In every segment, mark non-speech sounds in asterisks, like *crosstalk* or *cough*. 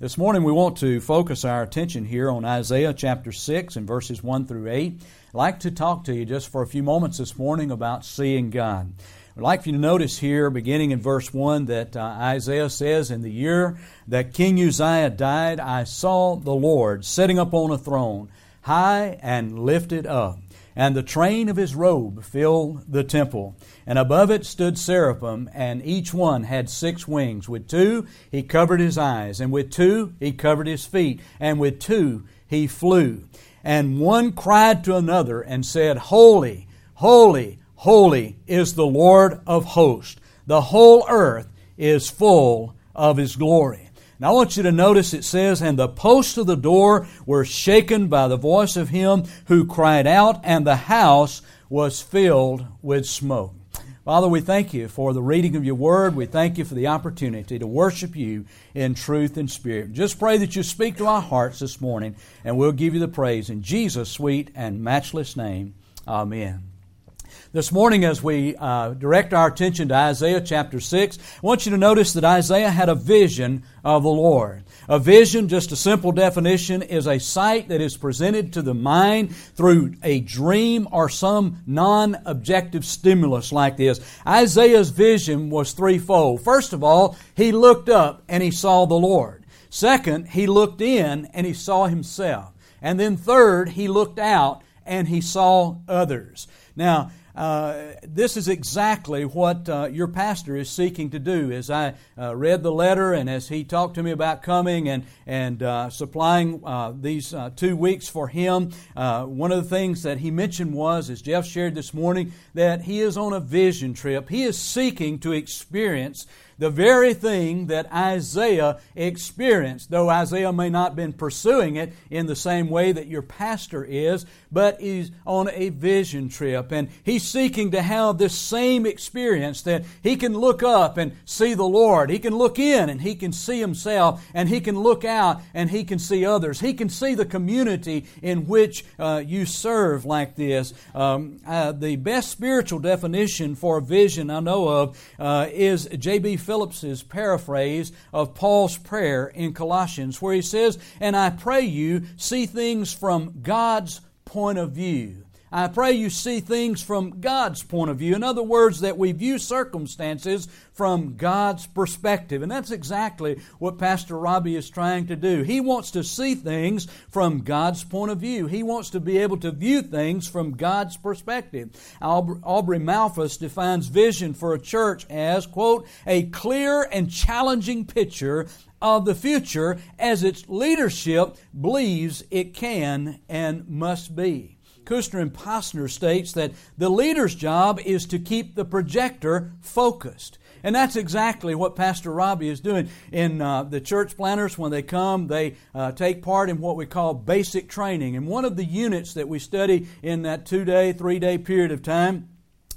This morning we want to focus our attention here on Isaiah chapter 6 and verses 1 through 8. I'd like to talk to you just for a few moments this morning about seeing God. I'd like for you to notice here, beginning in verse 1, that uh, Isaiah says, In the year that King Uzziah died, I saw the Lord sitting upon a throne, high and lifted up and the train of his robe filled the temple. And above it stood seraphim, and each one had six wings. With two he covered his eyes, and with two he covered his feet, and with two he flew. And one cried to another and said, Holy, holy, holy is the Lord of hosts. The whole earth is full of his glory. Now I want you to notice it says, And the posts of the door were shaken by the voice of him who cried out, and the house was filled with smoke. Father, we thank you for the reading of your word. We thank you for the opportunity to worship you in truth and spirit. Just pray that you speak to our hearts this morning, and we'll give you the praise. In Jesus' sweet and matchless name, amen. This morning, as we uh, direct our attention to Isaiah chapter 6, I want you to notice that Isaiah had a vision of the Lord. A vision, just a simple definition, is a sight that is presented to the mind through a dream or some non objective stimulus like this. Isaiah's vision was threefold. First of all, he looked up and he saw the Lord. Second, he looked in and he saw himself. And then third, he looked out and he saw others. Now, uh, this is exactly what uh, your pastor is seeking to do. As I uh, read the letter and as he talked to me about coming and, and uh, supplying uh, these two weeks for him, one of the things that he mentioned was, as Jeff shared this morning, that he is on a vision trip. He is seeking to experience the very thing that Isaiah experienced, though Isaiah may not have been pursuing it in the same way that your pastor is, but he's on a vision trip and he's seeking to have this same experience that he can look up and see the Lord. He can look in and he can see himself and he can look out and he can see others. He can see the community in which uh, you serve like this. Um, uh, the best spiritual definition for a vision I know of uh, is J.B. Phillips's paraphrase of Paul's prayer in Colossians, where he says, And I pray you see things from God's point of view. I pray you see things from God's point of view. In other words, that we view circumstances from God's perspective. And that's exactly what Pastor Robbie is trying to do. He wants to see things from God's point of view. He wants to be able to view things from God's perspective. Aubrey Malphurs defines vision for a church as, quote, a clear and challenging picture of the future as its leadership believes it can and must be. Kouzes and Posner states that the leader's job is to keep the projector focused. And that's exactly what Pastor Robbie is doing. In uh, the church planners, when they come, they uh, take part in what we call basic training. And one of the units that we study in that two day, three day period of time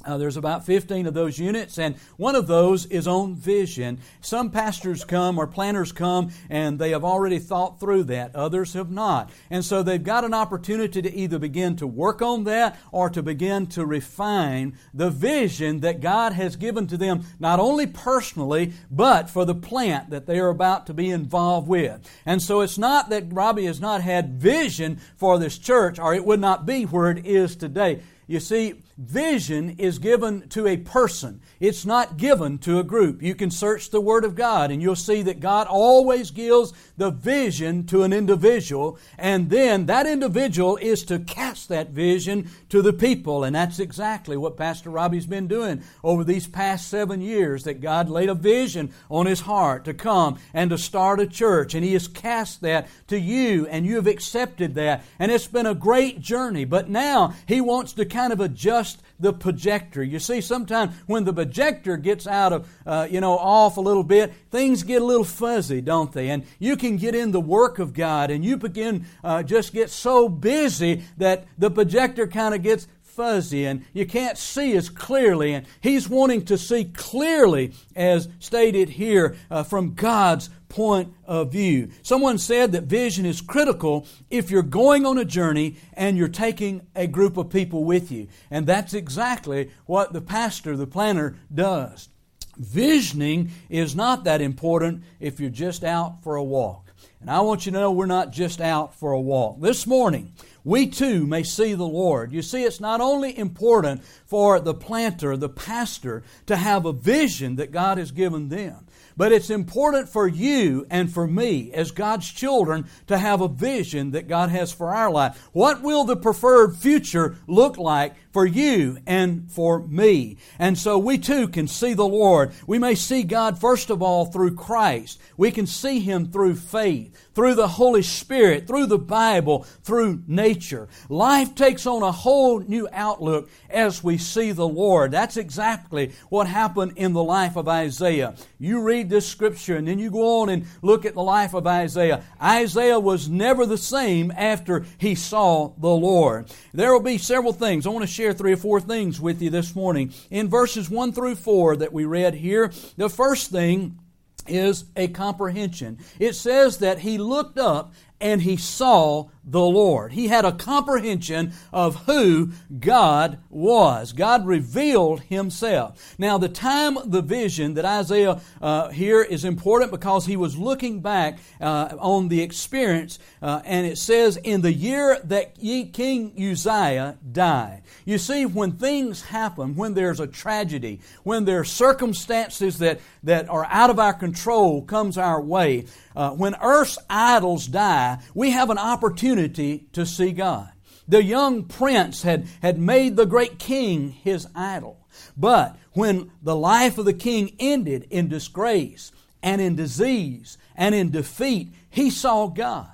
uh, there's about 15 of those units, and one of those is on vision. Some pastors come or planners come and they have already thought through that. Others have not. And so they've got an opportunity to either begin to work on that or to begin to refine the vision that God has given to them, not only personally, but for the plant that they are about to be involved with. And so it's not that Robbie has not had vision for this church, or it would not be where it is today. You see, Vision is given to a person. It's not given to a group. You can search the Word of God and you'll see that God always gives the vision to an individual, and then that individual is to cast that vision to the people. And that's exactly what Pastor Robbie's been doing over these past seven years that God laid a vision on his heart to come and to start a church. And he has cast that to you, and you have accepted that. And it's been a great journey. But now he wants to kind of adjust the projector. You see, sometimes when the projector gets out of, uh, you know, off a little bit, things get a little fuzzy, don't they? And you can get in the work of God and you begin uh, just get so busy that the projector kind of gets fuzzy and you can't see as clearly. And he's wanting to see clearly, as stated here, uh, from God's point of view. Someone said that vision is critical if you're going on a journey and you're taking a group of people with you. And that's exactly what the pastor, the planner, does. Visioning is not that important if you're just out for a walk. And I want you to know we're not just out for a walk. This morning, we too may see the Lord. You see, it's not only important for the planter, the pastor, to have a vision that God has given them, but it's important for you and for me as God's children to have a vision that God has for our life. What will the preferred future look like for you and for me? And so we too can see the Lord. We may see God first of all through Christ. We can see Him through faith, through the Holy Spirit, through the Bible, through nature. Life takes on a whole new outlook as we see the Lord. That's exactly what happened in the life of Isaiah. You read this scripture and then you go on and look at the life of Isaiah. Isaiah was never the same after he saw the Lord. There will be several things. I want to share three or four things with you this morning. In verses 1 through 4 that we read here, the first thing is a comprehension. It says that he looked up and he saw the Lord. He had a comprehension of who God was. God revealed Himself. Now, the time, the vision that Isaiah uh, here is important because he was looking back uh, on the experience, uh, and it says, In the year that ye King Uzziah died. You see, when things happen, when there's a tragedy, when there are circumstances that, that are out of our control comes our way, uh, when earth's idols die, we have an opportunity to see God. The young prince had, had made the great king his idol. But when the life of the king ended in disgrace and in disease and in defeat, he saw God.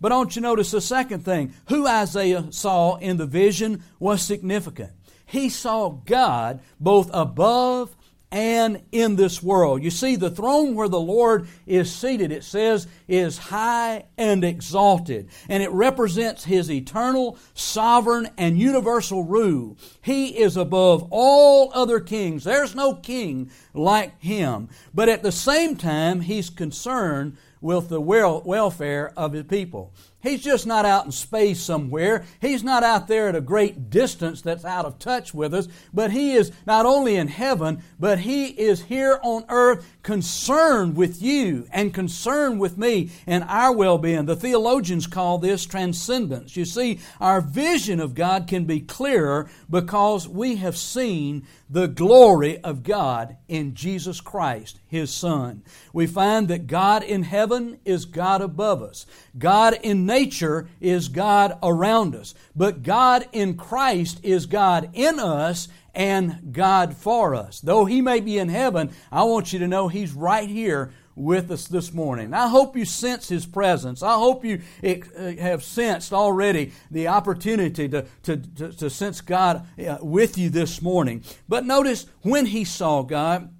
But don't you notice the second thing? Who Isaiah saw in the vision was significant. He saw God both above and in this world. You see, the throne where the Lord is seated, it says, is high and exalted, and it represents His eternal, sovereign, and universal rule. He is above all other kings. There's no king like Him. But at the same time, He's concerned with the welfare of His people. He's just not out in space somewhere. He's not out there at a great distance that's out of touch with us, but He is not only in heaven, but He is here on earth concerned with you and concerned with me and our well being. The theologians call this transcendence. You see, our vision of God can be clearer because we have seen the glory of God in Jesus Christ, His Son. We find that God in heaven is God above us. God in nature is God around us. But God in Christ is God in us and God for us. Though He may be in heaven, I want you to know He's right here with us this morning. I hope you sense His presence. I hope you uh, have sensed already the opportunity to, to, to, to sense God uh, with you this morning. But notice when he saw God,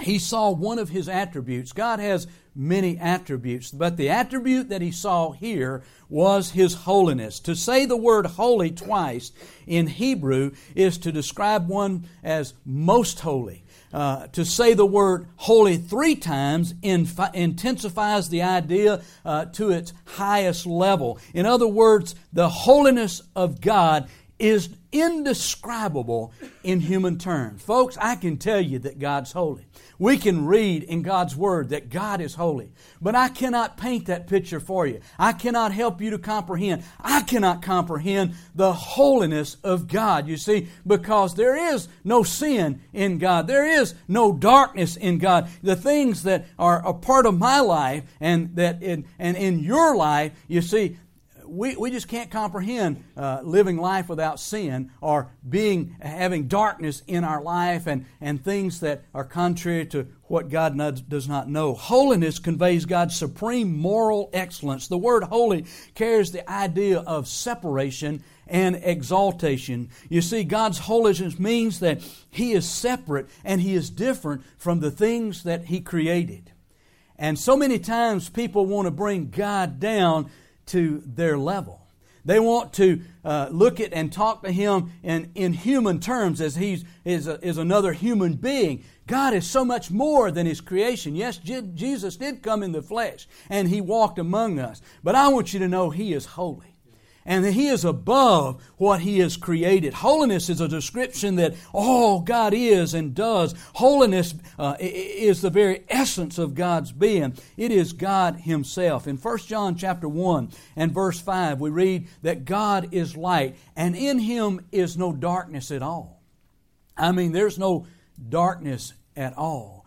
he saw one of his attributes. God has many attributes, but the attribute that he saw here was his holiness. To say the word holy twice in Hebrew is to describe one as most holy. Uh, to say the word holy three times infi- intensifies the idea uh, to its highest level. In other words, the holiness of God is indescribable in human terms. Folks, I can tell you that God's holy. We can read in God's Word that God is holy, but I cannot paint that picture for you. I cannot help you to comprehend. I cannot comprehend the holiness of God, you see, because there is no sin in God. There is no darkness in God. The things that are a part of my life and that in, and in your life, you see, we, we just can't comprehend uh, living life without sin or being having darkness in our life and, and things that are contrary to what God does not know. Holiness conveys God's supreme moral excellence. The word holy carries the idea of separation and exaltation. You see, God's holiness means that He is separate and He is different from the things that He created. And so many times people want to bring God down to their level. They want to uh, look at and talk to him in, in human terms as he is, is another human being. God is so much more than his creation. Yes, Je- Jesus did come in the flesh and he walked among us. But I want you to know he is holy. And He is above what He has created. Holiness is a description that all God is and does. Holiness uh, is the very essence of God's being. It is God Himself. In 1 John chapter 1 and verse 5, we read that God is light, and in Him is no darkness at all. I mean, there's no darkness at all.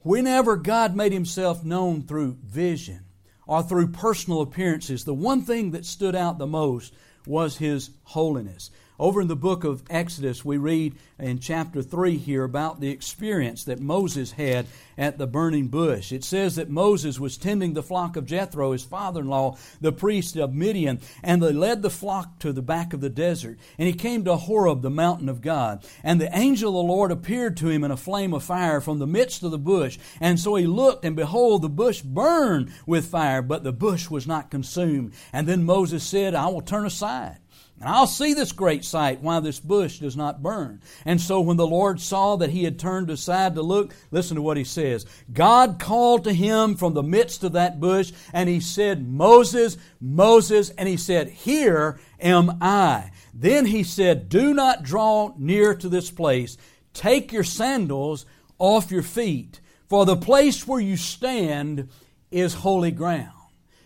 Whenever God made Himself known through vision, or through personal appearances, the one thing that stood out the most was his holiness. Over in the book of Exodus, we read in chapter 3 here about the experience that Moses had at the burning bush. It says that Moses was tending the flock of Jethro, his father in law, the priest of Midian, and they led the flock to the back of the desert. And he came to Horeb, the mountain of God. And the angel of the Lord appeared to him in a flame of fire from the midst of the bush. And so he looked, and behold, the bush burned with fire, but the bush was not consumed. And then Moses said, I will turn aside and I'll see this great sight why this bush does not burn. And so when the Lord saw that he had turned aside to look, listen to what he says. God called to him from the midst of that bush, and he said, Moses, Moses, and he said, Here am I. Then he said, Do not draw near to this place. Take your sandals off your feet, for the place where you stand is holy ground.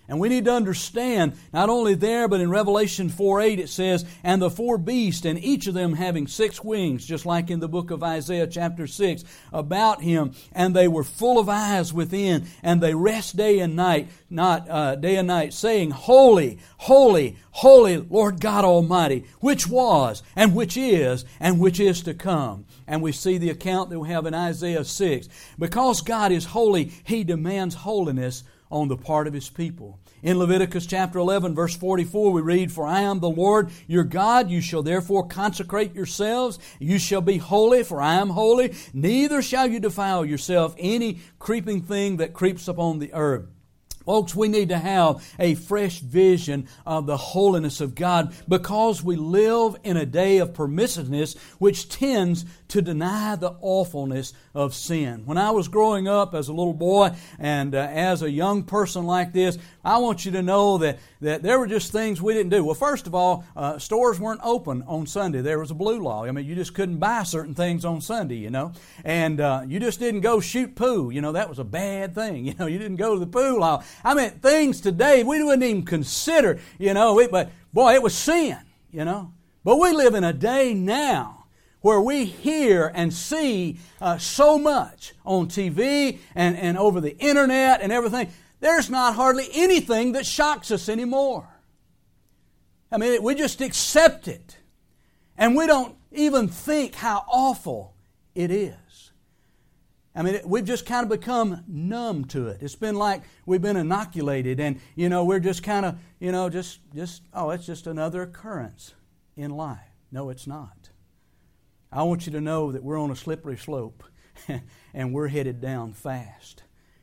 And we need to understand, not only there, but in Revelation 4 8 it says, And the four beasts, and each of them having six wings, just like in the book of Isaiah chapter 6, about him. And they were full of eyes within, and they rest day and night, not uh, day and night, saying, Holy, holy, holy, Lord God Almighty, which was, and which is, and which is to come. And we see the account that we have in Isaiah 6. Because God is holy, He demands holiness on the part of his people. In Leviticus chapter 11, verse 44, we read, For I am the Lord your God, you shall therefore consecrate yourselves, you shall be holy, for I am holy, neither shall you defile yourself any creeping thing that creeps upon the earth. Folks, we need to have a fresh vision of the holiness of God because we live in a day of permissiveness which tends to deny the awfulness of sin. When I was growing up as a little boy and uh, as a young person like this, I want you to know that, that there were just things we didn't do. Well, first of all, uh, stores weren't open on Sunday. There was a blue law. I mean, you just couldn't buy certain things on Sunday, you know. And uh, you just didn't go shoot poo. You know, that was a bad thing. *laughs* You know, you didn't go to the pool. I mean, things today we wouldn't even consider, you know, but boy, it was sin, you know. But we live in a day now where we hear and see uh, so much on TV and, and over the internet and everything, there's not hardly anything that shocks us anymore. I mean, we just accept it. And we don't even think how awful it is. I mean, we've just kind of become numb to it. It's been like we've been inoculated, and you know, we're just kind of, you know, just, just, oh, it's just another occurrence in life. No, it's not. I want you to know that we're on a slippery slope *laughs* and we're headed down fast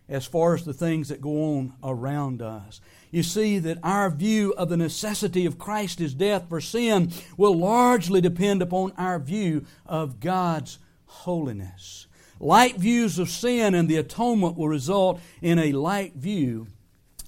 as far as the things that go on around us. You see that our view of the necessity of Christ's death for sin will largely depend upon our view of God's holiness. Light views of sin and the atonement will result in a light view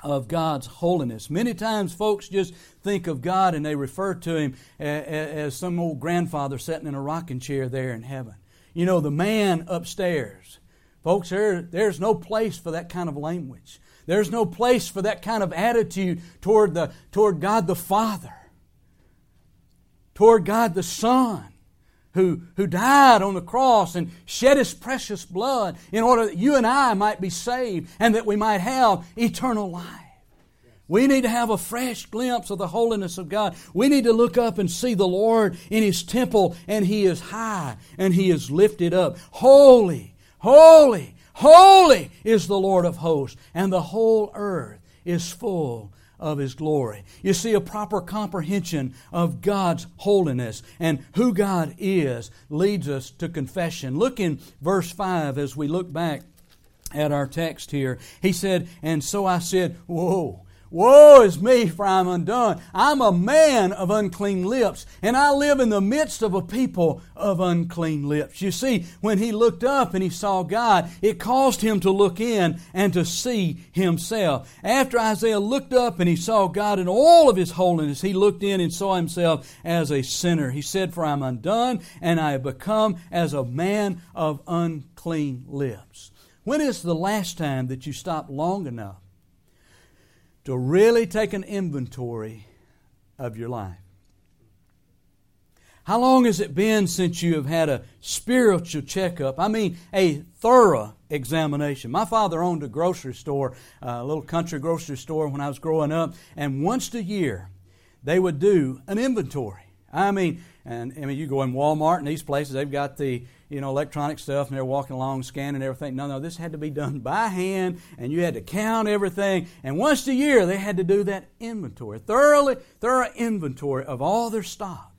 of God's holiness. Many times folks just think of God and they refer to Him as some old grandfather sitting in a rocking chair there in heaven. You know, the man upstairs. Folks, there, there's no place for that kind of language. There's no place for that kind of attitude toward, the, toward God the Father, toward God the Son who, who died on the cross and shed his precious blood in order that you and I might be saved and that we might have eternal life. We need to have a fresh glimpse of the holiness of God. We need to look up and see the Lord in His temple, and He is high and He is lifted up. Holy, holy, holy is the Lord of hosts, and the whole earth is full of His glory. You see, a proper comprehension of God's holiness and who God is leads us to confession. Look in verse 5 as we look back at our text here. He said, And so I said, Whoa, Woe is me, for I'm undone. I'm a man of unclean lips, and I live in the midst of a people of unclean lips. You see, when he looked up and he saw God, it caused him to look in and to see himself. After Isaiah looked up and he saw God in all of his holiness, he looked in and saw himself as a sinner. He said, For I'm undone, and I have become as a man of unclean lips. When is the last time that you stopped long enough to really take an inventory of your life? How long has it been since you have had a spiritual checkup? I mean, a thorough examination. My father owned a grocery store, a little country grocery store when I was growing up, and once a year they would do an inventory. I mean, and I mean, you go in Walmart and these places, they've got the you know electronic stuff, and they're walking along scanning everything. No, no, this had to be done by hand, and you had to count everything. And once a year, they had to do that inventory, thoroughly, thorough inventory of all their stock.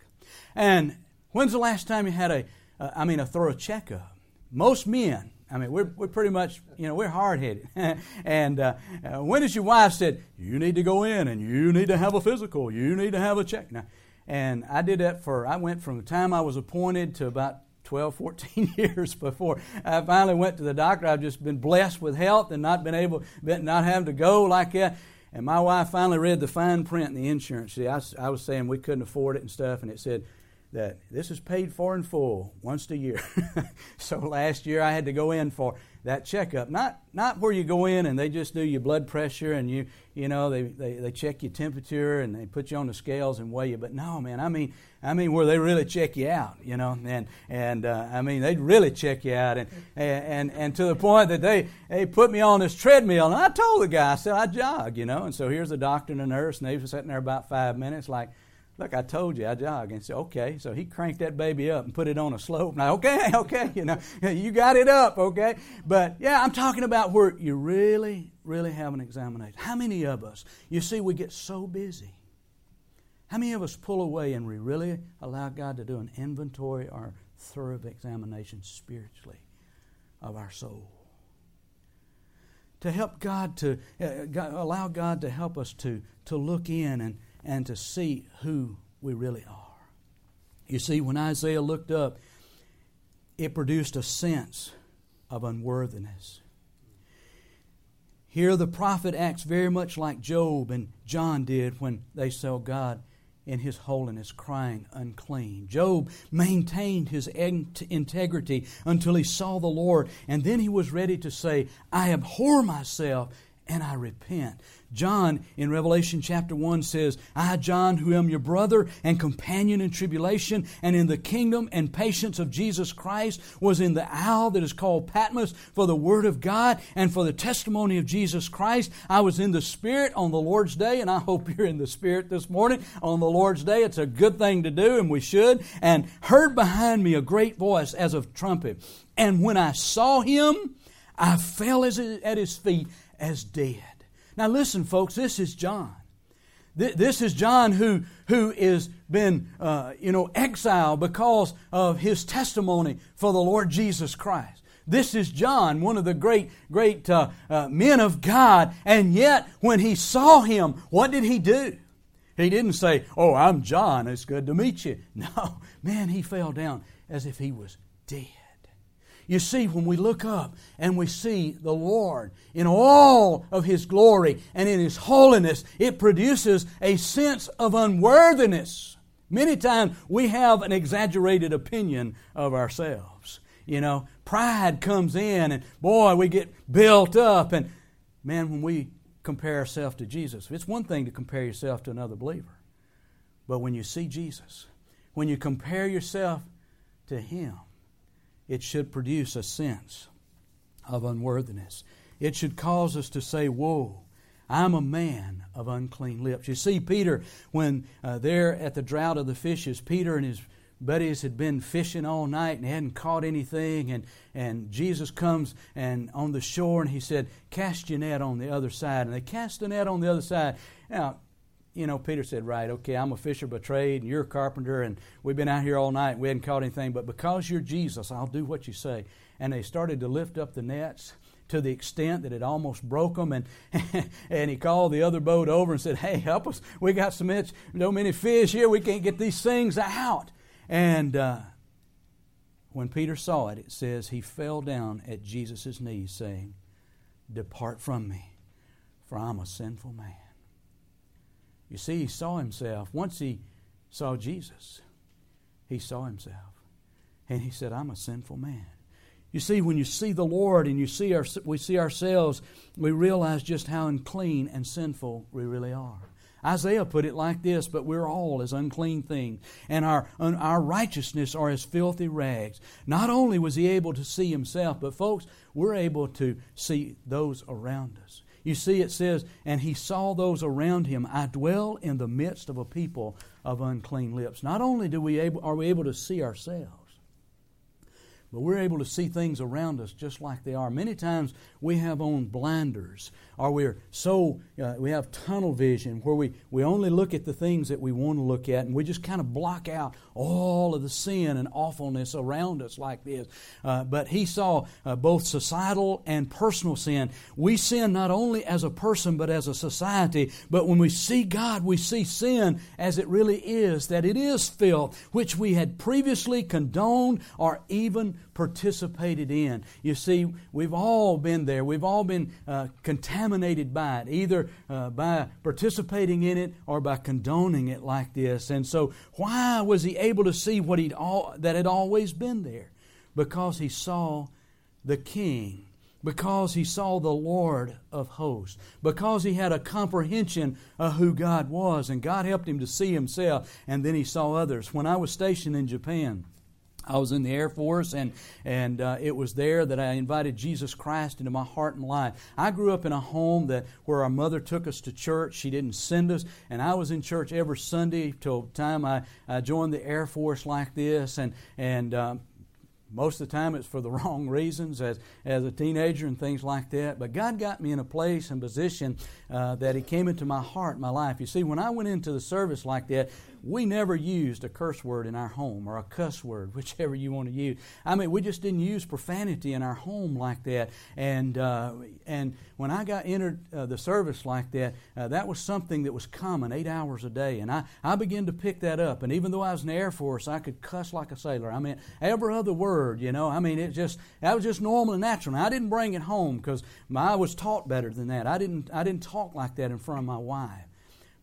And when's the last time you had a, uh, I mean, a thorough checkup? Most men, I mean, we're, we're pretty much, you know, we're hard headed. *laughs* and uh, when has your wife said, you need to go in and you need to have a physical, you need to have a check? Now, and I did that for, I went from the time I was appointed to about 12, 14 *laughs* years before I finally went to the doctor. I've just been blessed with health and not been able, not having to go like that. And my wife finally read the fine print in the insurance. See, I, I was saying we couldn't afford it and stuff, and it said that this is paid for in full once a year. *laughs* so last year I had to go in for that checkup. Not not where you go in and they just do your blood pressure and you you know they, they, they check your temperature and they put you on the scales and weigh you. But no, man, I mean I mean where they really check you out, you know, and and uh, I mean they really check you out and, and and to the point that they they put me on this treadmill and I told the guy I said I jog, you know, and so here's the doctor and the nurse and they were sitting there about five minutes like Look, I told you I jog. And said, okay. So he cranked that baby up and put it on a slope. Now, okay, *laughs* okay, you know, *laughs* you got it up, okay. But yeah, I'm talking about where you really, really have an examination. How many of us, you see, we get so busy. How many of us pull away and we really allow God to do an inventory or thorough examination spiritually of our soul? To help God to, uh, God, allow God to help us to, to look in and and to see who we really are. You see, when Isaiah looked up, it produced a sense of unworthiness. Here, the prophet acts very much like Job and John did when they saw God in his holiness, crying unclean. Job maintained his integrity until he saw the Lord, and then he was ready to say, I abhor myself and I repent. John in Revelation chapter 1 says, I, John, who am your brother and companion in tribulation and in the kingdom and patience of Jesus Christ, was in the isle that is called Patmos for the word of God and for the testimony of Jesus Christ. I was in the Spirit on the Lord's day, and I hope *laughs* you're in the Spirit this morning on the Lord's day. It's a good thing to do, and we should. And heard behind me a great voice as of trumpet. And when I saw him, I fell at his feet as dead. Now, listen, folks, this is John. This is John who, who is been, uh, you know, exiled because of his testimony for the Lord Jesus Christ. This is John, one of the great, great uh, uh, men of God. And yet, when he saw him, what did he do? He didn't say, Oh, I'm John. It's good to meet you. *laughs* No, man, he fell down as if he was dead. You see, when we look up and we see the Lord in all of His glory and in His holiness, it produces a sense of unworthiness. Many times we have an exaggerated opinion of ourselves. You know, pride comes in, and boy, we get built up. And man, when we compare ourselves to Jesus, it's one thing to compare yourself to another believer. But when you see Jesus, when you compare yourself to Him, it should produce a sense of unworthiness. It should cause us to say, Whoa, I'm a man of unclean lips. You see, Peter, when uh, there at the drought of the fishes, Peter and his buddies had been fishing all night and hadn't caught anything and, and jesus comes and on the shore and he said cast your net on the other side and they cast the net on the other side now you know, Peter said, Right, okay, I'm a fisher by trade, and you're a carpenter, and we've been out here all night, and we hadn't caught anything, but because you're Jesus, I'll do what you say. And they started to lift up the nets, to the extent that it almost broke them. And, *laughs* and he called the other boat over and said, Hey, help us. We got so much, so many fish here, we can't get these things out. And uh, when Peter saw it, it says he fell down at Jesus' knees, saying, Depart from me, for I'm a sinful man. You see, he saw himself. Once he saw Jesus, he saw himself. And he said, I'm a sinful man. You see, when you see the Lord and you see our, we see ourselves, we realize just how unclean and sinful we really are. Isaiah put it like this, but we're all as unclean things, and our, our righteousness are as filthy rags. Not only was he able to see himself, but folks, we're able to see those around us. You see, it says, and he saw those around him. I dwell in the midst of a people of unclean lips. Not only do we able, are we able to see ourselves, but we're able to see things around us just like they are. Many times we have on blinders or we're so, uh, we have tunnel vision where we, we only look at the things that we want to look at and we just kind of block out all of the sin and awfulness around us like this. Uh, but he saw uh, both societal and personal sin. We sin not only as a person but as a society, but when we see God, we see sin as it really is, that it is filth, which we had previously condoned or even participated in. You see, we've all been there. We've all been uh, contaminated by it, either uh, by participating in it or by condoning it like this. And so, why was he able to see what he'd all, that had always been there? Because he saw the King because he saw the Lord of hosts, because he had a comprehension of who God was, and God helped him to see himself, and then he saw others. When I was stationed in Japan, I was in the Air Force, and, and uh, it was there that I invited Jesus Christ into my heart and life. I grew up in a home that where our mother took us to church. She didn't send us, and I was in church every Sunday till the time I, I joined the Air Force like this. And, and uh, most of the time it's for the *laughs* wrong reasons as, as a teenager and things like that. But God got me in a place and position uh, that He came into my heart, my life. You see, when I went into the service like that, we never used a curse word in our home or a cuss word, *laughs* whichever you want to use. I mean, we just didn't use profanity in our home like that. And uh, and when I got entered uh, the service like that, uh, that was something that was common, eight hours a day. And I, I began to pick that up. And even though I was in the Air Force, I could cuss like a sailor. I mean, every other word, you know. I mean, it just that was just normal and natural. And I didn't bring it home because I was taught better than that. I didn't I didn't talk like that in front of my wife.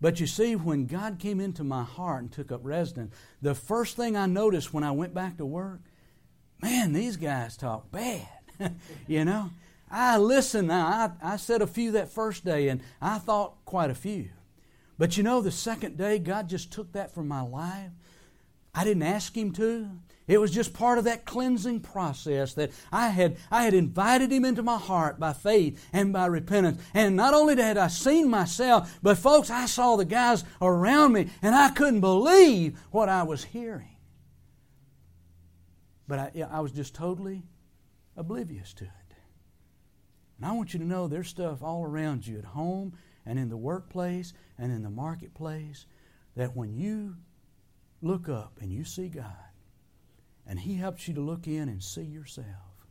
But you see, when God came into my heart and took up residence, the first thing I noticed when I went back to work, man, these guys talk bad. *laughs* you know? I listened. I, I said a few that first day, and I thought quite a few. But you know, the second day, God just took that from my life. I didn't ask Him to. It was just part of that cleansing process that I had, I had invited him into my heart by faith and by repentance. And not only had I seen myself, but folks, I saw the guys around me and I couldn't believe what I was hearing. But I, I was just totally oblivious to it. And I want you to know there's stuff all around you at home and in the workplace and in the marketplace that when you look up and you see God, and He helps you to look in and see yourself,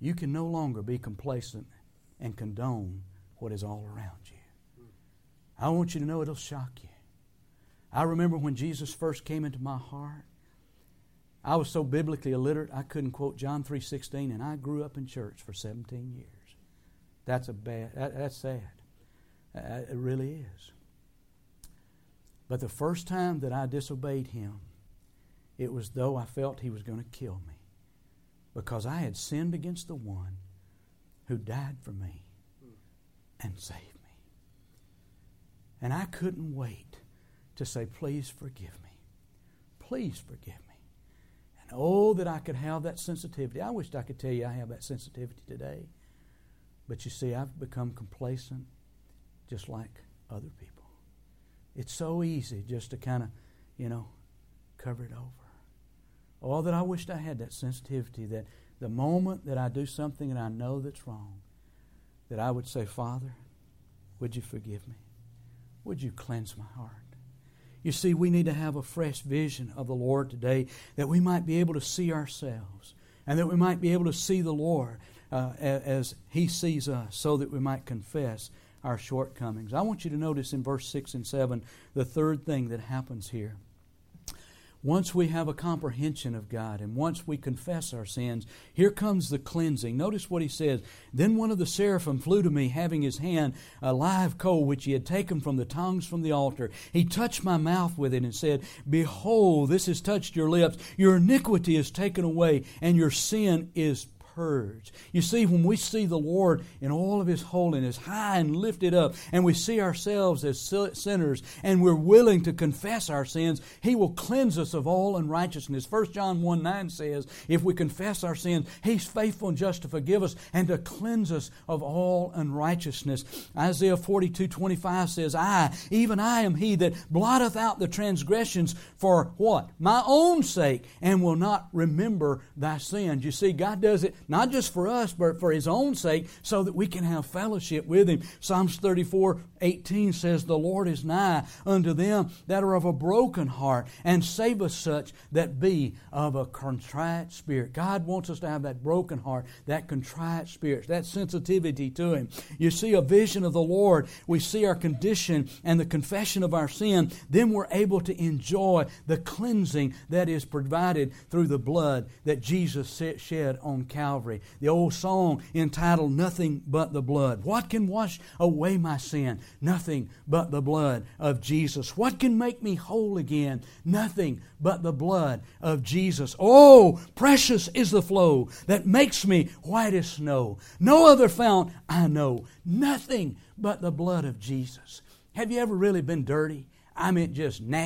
you can no longer be complacent and condone what is all around you. I want you to know it'll shock you. I remember when Jesus first came into my heart, I was so biblically illiterate I couldn't quote John 3:16 and I grew up in church for 17 years. That's a bad that, that's sad. Uh, it really is. But the first time that I disobeyed him, it was though I felt he was going to kill me because I had sinned against the one who died for me and saved me. And I couldn't wait to say, Please forgive me. Please forgive me. And oh, that I could have that sensitivity. I wished I could tell you I have that sensitivity today. But you see, I've become complacent just like other people. It's so easy just to kind of, you know, cover it over. Oh, that I wished I had that sensitivity that the moment that I do something and I know that's wrong, that I would say, Father, would you forgive me? Would you cleanse my heart? You see, we need to have a fresh vision of the Lord today that we might be able to see ourselves and that we might be able to see the Lord. uh, as He sees us, so that we might confess our shortcomings. I want you to notice in verse 6 and 7 the third thing that happens here. Once we have a comprehension of God and once we confess our sins, here comes the cleansing. Notice what he says. Then one of the seraphim flew to me, having his hand a live coal which he had taken from the tongues from the altar. He touched my mouth with it and said, Behold, this has touched your lips. Your iniquity is taken away, and your sin is purged. You see, when we see the Lord in all of His holiness, high and lifted up, and we see ourselves as sinners, and we're willing to confess our sins, He will cleanse us of all unrighteousness. 1 John 1 9 says, If we confess our sins, He's faithful and just to forgive us and to cleanse us of all unrighteousness. Isaiah 42 25 says, I, even I am He that blotteth out the transgressions for what? My own sake, and will not remember thy sins. You see, God does it not just for us, but for His own sake, so that we can have fellowship with Him. Psalms 34 18 says, The Lord is nigh unto them that are of a broken heart, and saveth such that be of a contrite spirit. God wants us to have that broken heart, that contrite spirit, that sensitivity to Him. You see a vision of the Lord, we see our condition and the confession of our sin, then we're able to enjoy the cleansing that is provided through the blood that Jesus shed on Calvary. Calvary. The old song entitled Nothing But the Blood. What can wash away my sin? Nothing but the blood of Jesus. What can make me whole again? Nothing but the blood of Jesus. Oh, precious is the flow that makes me white as snow. No other fount I know. Nothing but the blood of Jesus. Have you ever really been dirty? I mean, just nasty